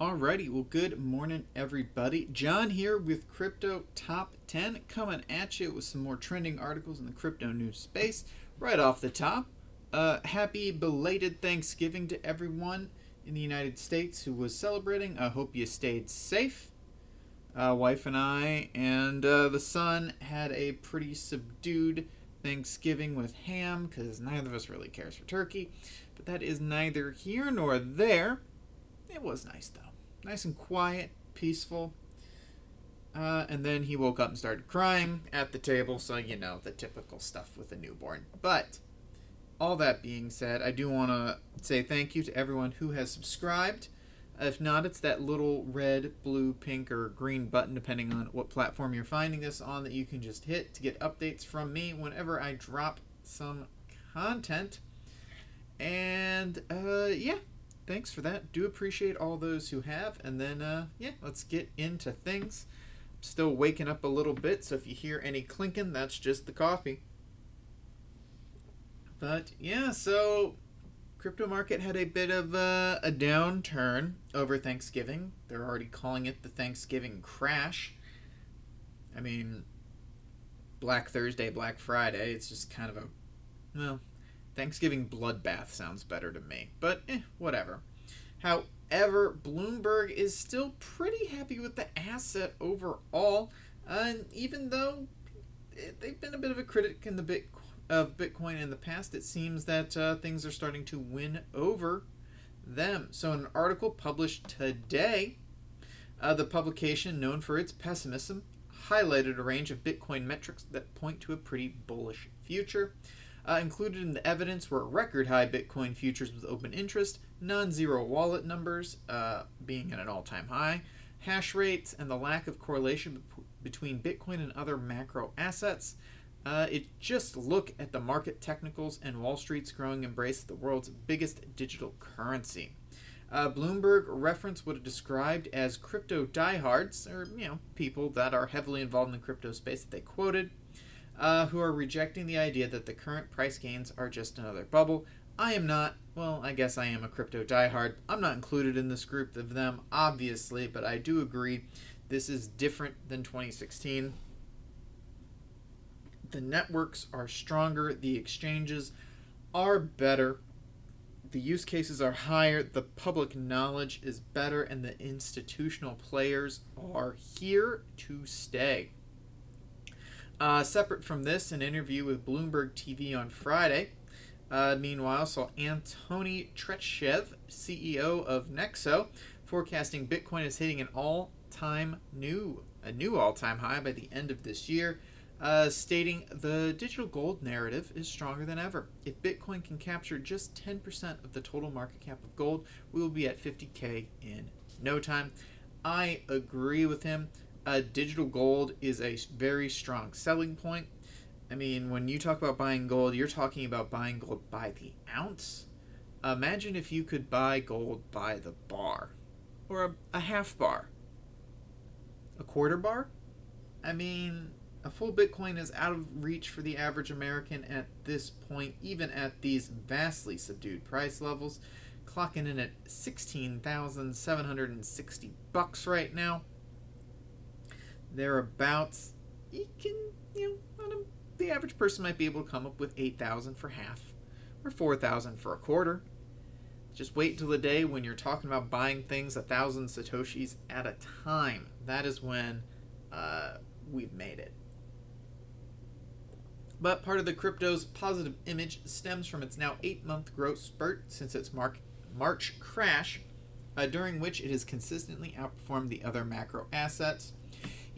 Alrighty, well, good morning, everybody. John here with Crypto Top 10, coming at you with some more trending articles in the crypto news space. Right off the top, uh, happy belated Thanksgiving to everyone in the United States who was celebrating. I hope you stayed safe. Uh, wife and I and uh, the son had a pretty subdued Thanksgiving with ham because neither of us really cares for turkey. But that is neither here nor there. It was nice though nice and quiet, peaceful. Uh, and then he woke up and started crying at the table, so you know, the typical stuff with a newborn. But, all that being said, I do want to say thank you to everyone who has subscribed. If not, it's that little red, blue, pink, or green button, depending on what platform you're finding this on, that you can just hit to get updates from me whenever I drop some content. And, uh, yeah, thanks for that. Do appreciate all those who have. And then, uh, yeah, let's get into things. I'm still waking up a little bit, so if you hear any clinking, that's just the coffee. But yeah, so crypto market had a bit of a, a downturn over Thanksgiving. They're already calling it the Thanksgiving crash. I mean, Black Thursday, Black Friday, it's just kind of a, well, Thanksgiving bloodbath sounds better to me, but eh, whatever. However, Bloomberg is still pretty happy with the asset overall, and even though they've been a bit of a critic in the bit of Bitcoin in the past, it seems that uh, things are starting to win over them. So, in an article published today, uh, the publication, known for its pessimism, highlighted a range of Bitcoin metrics that point to a pretty bullish future. Uh, included in the evidence were record high Bitcoin futures with open interest, non zero wallet numbers uh, being at an all time high, hash rates, and the lack of correlation between Bitcoin and other macro assets. Uh, it just look at the market technicals and Wall Street's growing embrace of the world's biggest digital currency. Uh, Bloomberg referenced what it described as crypto diehards, or you know, people that are heavily involved in the crypto space that they quoted uh, who are rejecting the idea that the current price gains are just another bubble. I am not. Well, I guess I am a crypto diehard. I'm not included in this group of them, obviously, but I do agree this is different than 2016. The networks are stronger, the exchanges are better, the use cases are higher, the public knowledge is better, and the institutional players are here to stay. Uh, separate from this, an interview with Bloomberg TV on Friday. Uh, meanwhile, saw Antoni Trenchev, CEO of Nexo, forecasting Bitcoin is hitting an all-time new, a new all-time high by the end of this year, uh, stating the digital gold narrative is stronger than ever. If Bitcoin can capture just 10% of the total market cap of gold, we will be at 50k in no time. I agree with him uh, digital gold is a very strong selling point. I mean, when you talk about buying gold, you're talking about buying gold by the ounce. Imagine if you could buy gold by the bar, or a, a half bar, a quarter bar. I mean, a full Bitcoin is out of reach for the average American at this point, even at these vastly subdued price levels, clocking in at 16,760 bucks right now thereabouts, you can, you know, the average person might be able to come up with 8,000 for half or 4,000 for a quarter. Just wait until the day when you're talking about buying things a thousand satoshis at a time. That is when uh, we've made it. But part of the crypto's positive image stems from its now eight month growth spurt since its March crash, uh, during which it has consistently outperformed the other macro assets.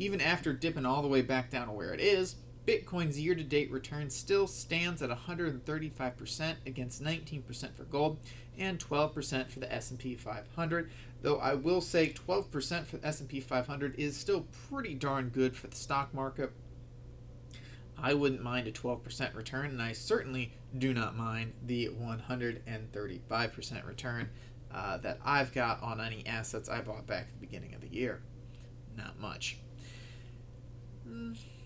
Even after dipping all the way back down to where it is, Bitcoin's year to date return still stands at 135% against 19% for gold and 12% for the S&P 500. Though I will say 12% for the S&P 500 is still pretty darn good for the stock market. I wouldn't mind a 12% return, and I certainly do not mind the 135% return uh, that I've got on any assets I bought back at the beginning of the year. Not much.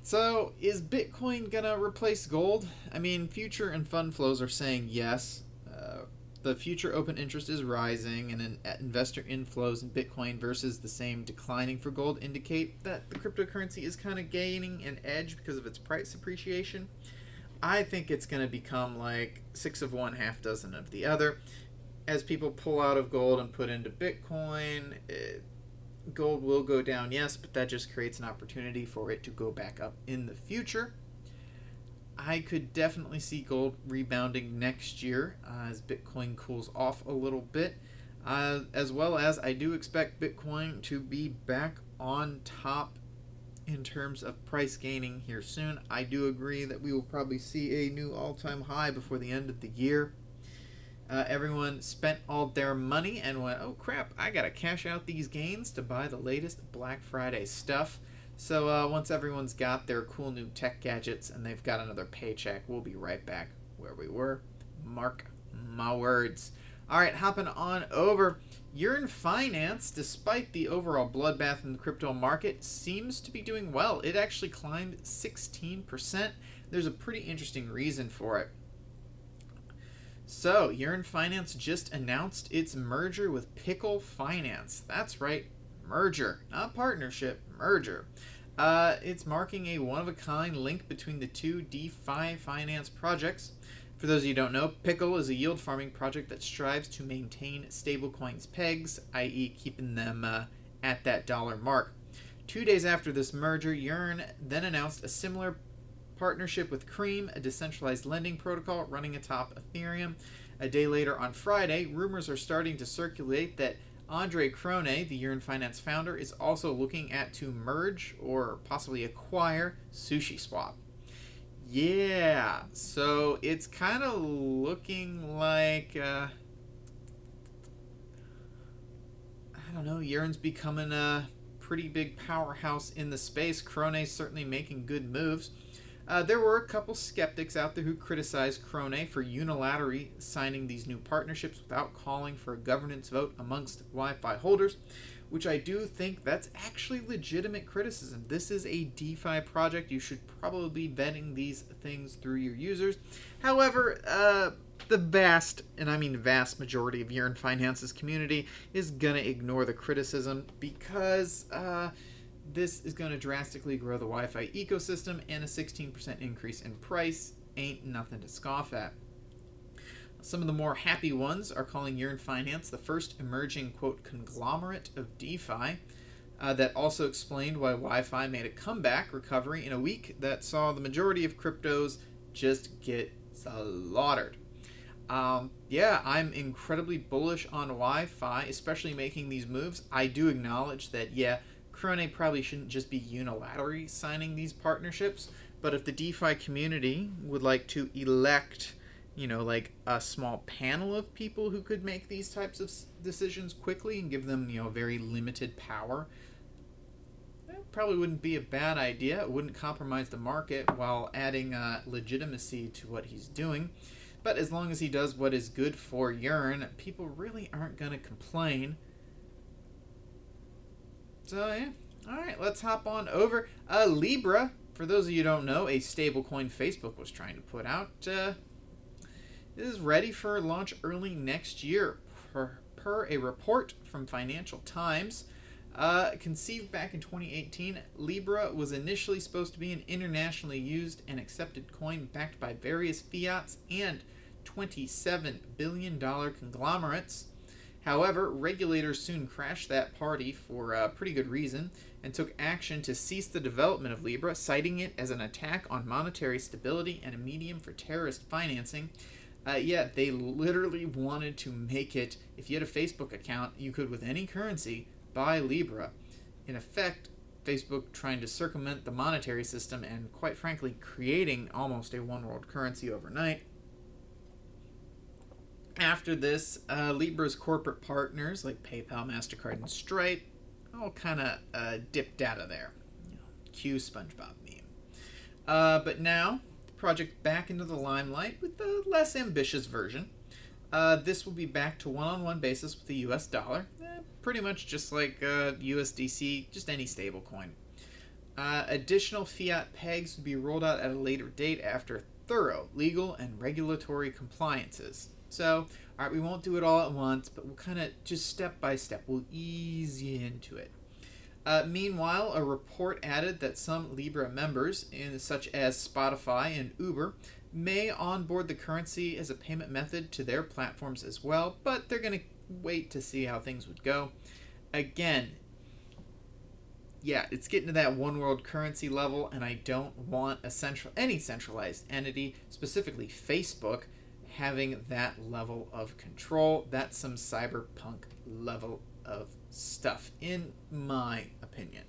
So, is Bitcoin gonna replace gold? I mean, Future and Fund Flows are saying yes. Uh, the future open interest is rising and in, investor inflows in Bitcoin versus the same declining for gold indicate that the cryptocurrency is kind of gaining an edge because of its price appreciation. I think it's going to become like six of one, half dozen of the other. As people pull out of gold and put into Bitcoin, it, gold will go down, yes, but that just creates an opportunity for it to go back up in the future. I could definitely see gold rebounding next year uh, as Bitcoin cools off a little bit, uh, as well as I do expect Bitcoin to be back on top in terms of price gaining here soon. I do agree that we will probably see a new all time high before the end of the year. Uh, everyone spent all their money and went, oh crap, I gotta cash out these gains to buy the latest Black Friday stuff. So uh, once everyone's got their cool new tech gadgets and they've got another paycheck, we'll be right back where we were. Mark my words. All right, hopping on over. Yearn Finance, despite the overall bloodbath in the crypto market, seems to be doing well. It actually climbed 16%. There's a pretty interesting reason for it. So, Yearn Finance just announced its merger with Pickle Finance. That's right, merger, not partnership, merger. Uh, it's marking a one of a kind link between the two DeFi finance projects. For those of you who don't know, Pickle is a yield farming project that strives to maintain stablecoins pegs, i.e., keeping them uh, at that dollar mark. Two days after this merger, Yearn then announced a similar partnership with Cream, a decentralized lending protocol running atop Ethereum. A day later, on Friday, rumors are starting to circulate that Andre Cronje, the Yearn Finance founder, is also looking at to merge or possibly acquire Sushi SushiSwap. Yeah, so it's kind of looking like uh, I don't know. Yearn's becoming a pretty big powerhouse in the space. Cronje's certainly making good moves. Uh, there were a couple skeptics out there who criticized Cronje for unilaterally signing these new partnerships without calling for a governance vote amongst YFI holders, which I do think that's actually legitimate criticism. This is a DeFi project. You should probably be vetting these things through your users. However, uh, the vast, and I mean vast majority of Yearn Finance's community is going to ignore the criticism because. Uh, this is going to drastically grow the YFI ecosystem, and a 16% increase in price ain't nothing to scoff at. Some of the more happy ones are calling Yearn Finance the first emerging, quote, conglomerate of DeFi. Uh, that also explained why YFI made a comeback recovery in a week that saw the majority of cryptos just get slaughtered. Um, yeah, I'm incredibly bullish on YFI, especially making these moves. I do acknowledge that, yeah, Cronje probably shouldn't just be unilaterally signing these partnerships, but if the DeFi community would like to elect, you know, like a small panel of people who could make these types of decisions quickly and give them, you know, very limited power, that probably wouldn't be a bad idea. It wouldn't compromise the market while adding uh, legitimacy to what he's doing. But as long as he does what is good for Yearn, people really aren't going to complain. So yeah. All right, let's hop on over. Uh, Libra, for those of you don't know, a stablecoin Facebook was trying to put out, uh, is ready for launch early next year, per, per a report from Financial Times. Uh, conceived back in 2018, Libra was initially supposed to be an internationally used and accepted coin backed by various fiats and $27 billion conglomerates. However, regulators soon crashed that party for a pretty good reason and took action to cease the development of Libra, citing it as an attack on monetary stability and a medium for terrorist financing. Uh, yeah, they literally wanted to make it, if you had a Facebook account, you could, with any currency, buy Libra. In effect, Facebook trying to circumvent the monetary system and, quite frankly, creating almost a one world currency overnight. After this, uh, Libra's corporate partners like PayPal, MasterCard, and Stripe all kind of uh, dipped out of there. Cue SpongeBob meme. Uh, but now, the project back into the limelight with the less ambitious version. Uh, this will be back to one-on-one basis with the U.S. dollar, eh, pretty much just like USDC, uh, just any stablecoin. Uh, additional fiat pegs will be rolled out at a later date after thorough legal and regulatory compliances. So, all right, we won't do it all at once, but we'll kind of just step by step, we'll ease you into it. Uh, meanwhile, a report added that some Libra members, in, such as Spotify and Uber, may onboard the currency as a payment method to their platforms as well, but they're going to wait to see how things would go. Again, yeah, it's getting to that one world currency level, and I don't want a central any centralized entity, specifically Facebook, having that level of control. That's some cyberpunk level of stuff, in my opinion.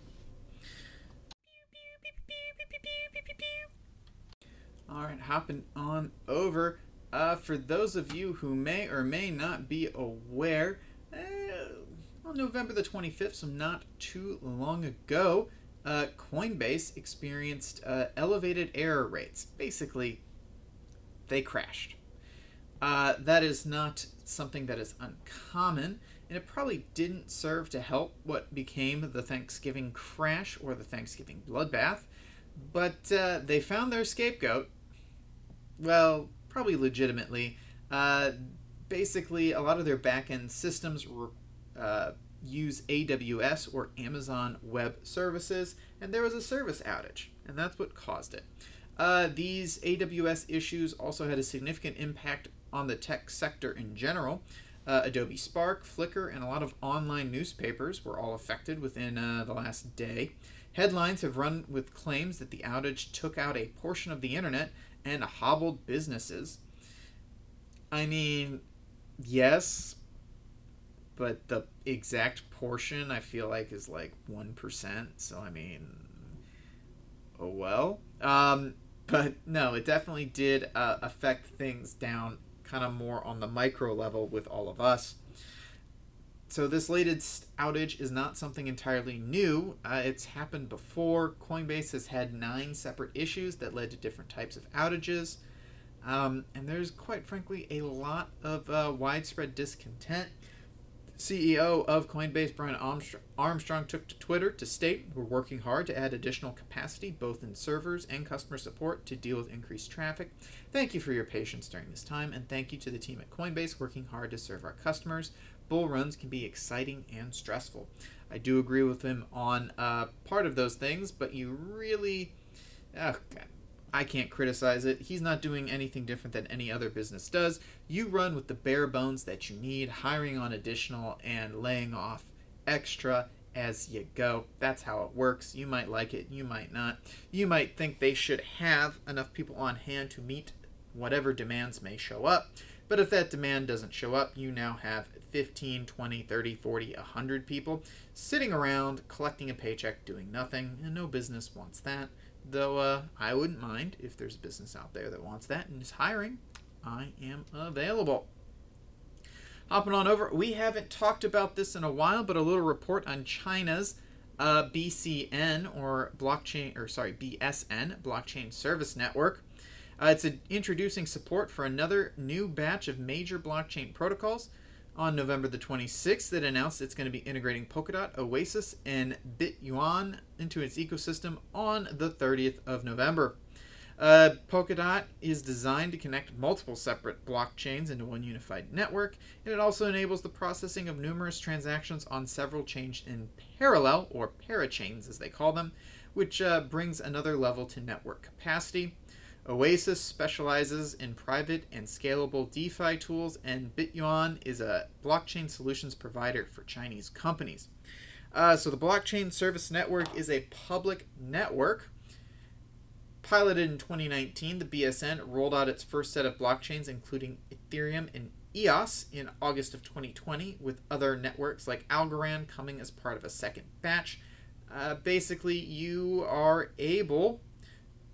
All right, hopping on over. Uh, for those of you who may or may not be aware, uh, on November the 25th, so not too long ago, uh, Coinbase experienced uh, elevated error rates. Basically, they crashed. Uh, that is not something that is uncommon, and it probably didn't serve to help what became the Thanksgiving crash or the Thanksgiving bloodbath. But uh, they found their scapegoat. Well, probably legitimately. Uh, basically, a lot of their backend systems were, uh, use AWS or Amazon Web Services, and there was a service outage, and that's what caused it. Uh, these AWS issues also had a significant impact on the tech sector in general. Uh, Adobe Spark, Flickr, and a lot of online newspapers were all affected within uh, the last day. Headlines have run with claims that the outage took out a portion of the internet and hobbled businesses. I mean, yes, but the exact portion I feel like is like 1%. So, I mean, oh well. Um, but no, it definitely did uh, affect things down kind of more on the micro level with all of us. So this latest outage is not something entirely new. Uh, it's happened before. Coinbase has had nine separate issues that led to different types of outages. Um, and there's quite frankly a lot of uh, widespread discontent. CEO of Coinbase, Brian Armstrong, took to Twitter to state We're working hard to add additional capacity, both in servers and customer support, to deal with increased traffic. Thank you for your patience during this time, and thank you to the team at Coinbase working hard to serve our customers. Bull runs can be exciting and stressful. I do agree with him on uh, part of those things, but you really. Oh, God. I can't criticize it. He's not doing anything different than any other business does. You run with the bare bones that you need, hiring on additional and laying off extra as you go. That's how it works. You might like it, you might not. You might think they should have enough people on hand to meet whatever demands may show up. But if that demand doesn't show up, you now have 15, 20, 30, 40, 100 people sitting around collecting a paycheck doing nothing, and no business wants that. Though uh, I wouldn't mind if there's a business out there that wants that and is hiring. I am available. Hopping on over, we haven't talked about this in a while, but a little report on China's uh, BCN or blockchain, or sorry, BSN, Blockchain Service Network. Uh, it's a, introducing support for another new batch of major blockchain protocols on November the 26th, it announced it's going to be integrating Polkadot, Oasis, and BitYuan into its ecosystem on the 30th of November. Uh, Polkadot is designed to connect multiple separate blockchains into one unified network, and it also enables the processing of numerous transactions on several chains in parallel, or parachains as they call them, which uh, brings another level to network capacity. Oasis specializes in private and scalable DeFi tools, and BitYuan is a blockchain solutions provider for Chinese companies. Uh, so, the Blockchain Service Network is a public network. Piloted in 2019, the BSN rolled out its first set of blockchains, including Ethereum and EOS, in August of 2020, with other networks like Algorand coming as part of a second batch. Uh, basically, you are able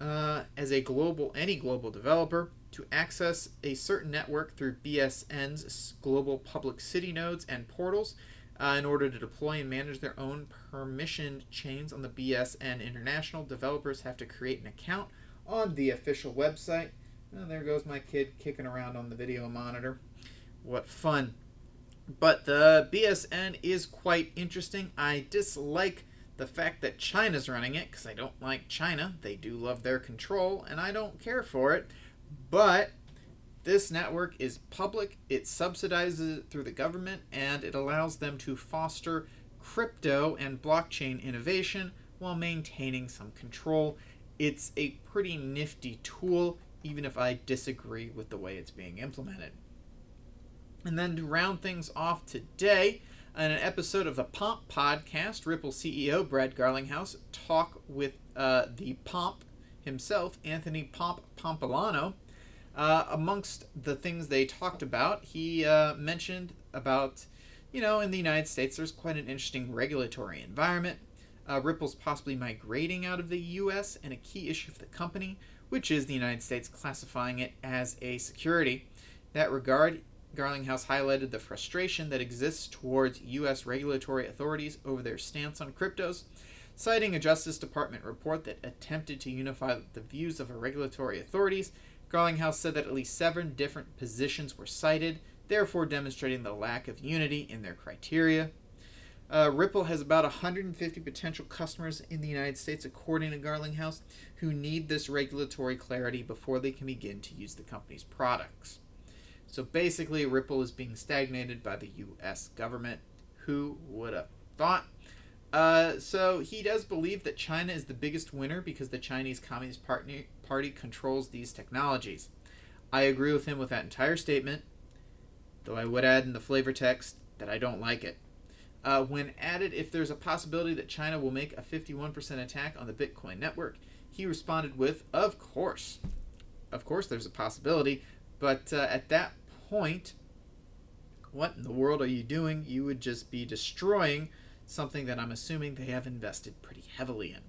uh, as a global any global developer to access a certain network through BSN's global public city nodes and portals uh, in order to deploy and manage their own permissioned chains on the BSN International. Developers have to create an account on the official website. Oh, there goes my kid kicking around on the video monitor. What fun! But the BSN is quite interesting. I dislike the fact that China's running it, because I don't like China, they do love their control, and I don't care for it. But This network is public, it subsidizes it through the government, and it allows them to foster crypto and blockchain innovation while maintaining some control. It's a pretty nifty tool, even if I disagree with the way it's being implemented. And then to round things off today, in an episode of the Pomp podcast, Ripple CEO Brad Garlinghouse talk with uh, the Pomp himself, Anthony Pomp Pompliano. Uh, amongst the things they talked about, he uh, mentioned about, you know, in the United States, there's quite an interesting regulatory environment. Uh, Ripple's possibly migrating out of the U.S. and a key issue for the company, which is the United States classifying it as a security. In that regard, Garlinghouse highlighted the frustration that exists towards U.S. regulatory authorities over their stance on cryptos, citing a Justice Department report that attempted to unify the views of regulatory authorities. Garlinghouse said that at least seven different positions were cited, therefore demonstrating the lack of unity in their criteria. Uh, Ripple has about 150 potential customers in the United States, according to Garlinghouse, who need this regulatory clarity before they can begin to use the company's products. So basically, Ripple is being stagnated by the U.S. government. Who would have thought? Uh, so he does believe that China is the biggest winner because the Chinese Communist Party, controls these technologies. I agree with him with that entire statement, though I would add in the flavor text that I don't like it. Uh, when added, if there's a possibility that China will make a 51% attack on the Bitcoin network, he responded with, Of course. Of course, there's a possibility, but uh, at that point, what in the world are you doing? You would just be destroying something that I'm assuming they have invested pretty heavily in.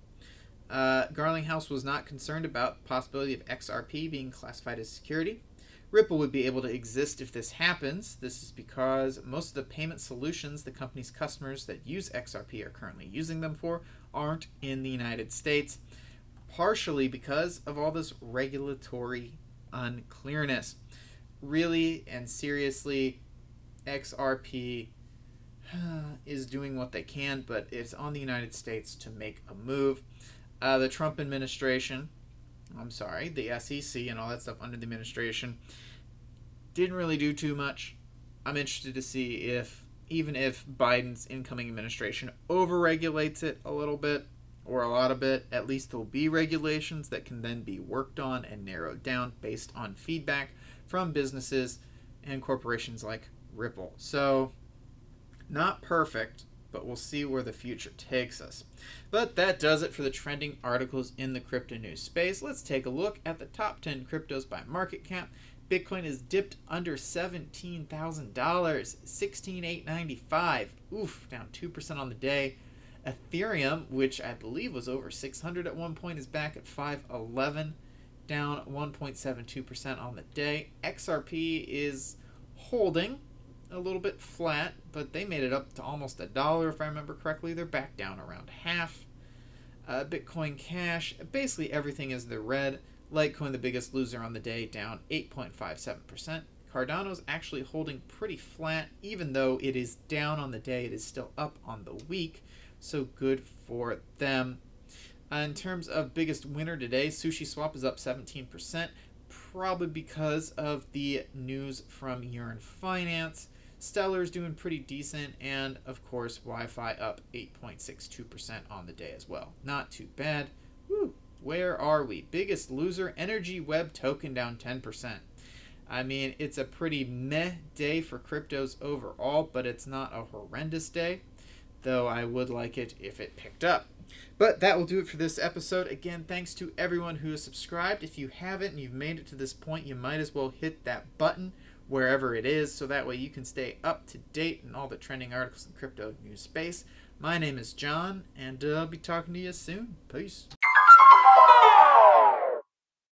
Uh, Garlinghouse was not concerned about the possibility of XRP being classified as security. Ripple would be able to exist if this happens. This is because most of the payment solutions the company's customers that use XRP are currently using them for aren't in the United States, partially because of all this regulatory unclearness really and seriously, XRP is doing what they can, but it's on the United States to make a move. Uh, the Trump administration, I'm sorry, the SEC and all that stuff under the administration didn't really do too much. I'm interested to see if, even if Biden's incoming administration overregulates it a little bit or a lot of it, at least there'll be regulations that can then be worked on and narrowed down based on feedback from businesses and corporations like Ripple. So, not perfect, but we'll see where the future takes us. But that does it for the trending articles in the crypto news space. Let's take a look at the top 10 cryptos by market cap. Bitcoin is dipped under $17,000, 16,895. Oof, down 2% on the day. Ethereum, which I believe was over 600 at one point, is back at 511 down 1.72% on the day. XRP is holding a little bit flat, but they made it up to almost a dollar if I remember correctly. They're back down around half. Uh, Bitcoin Cash, basically everything is the red. Litecoin, the biggest loser on the day, down 8.57%. Cardano's actually holding pretty flat, even though it is down on the day, it is still up on the week. So good for them. Uh, in terms of biggest winner today, Sushi Swap is up 17%, probably because of the news from Yearn Finance. Stellar's doing pretty decent, and of course, YFI up 8.62% on the day as well. Not too bad. Woo. Where are we? Biggest loser, Energy Web Token down 10%. I mean, it's a pretty meh day for cryptos overall, but it's not a horrendous day, though I would like it if it picked up. But that will do it for this episode. Again, thanks to everyone who has subscribed. If you haven't and you've made it to this point, you might as well hit that button wherever it is so that way you can stay up to date in all the trending articles in crypto news space. My name is John, and I'll be talking to you soon. Peace.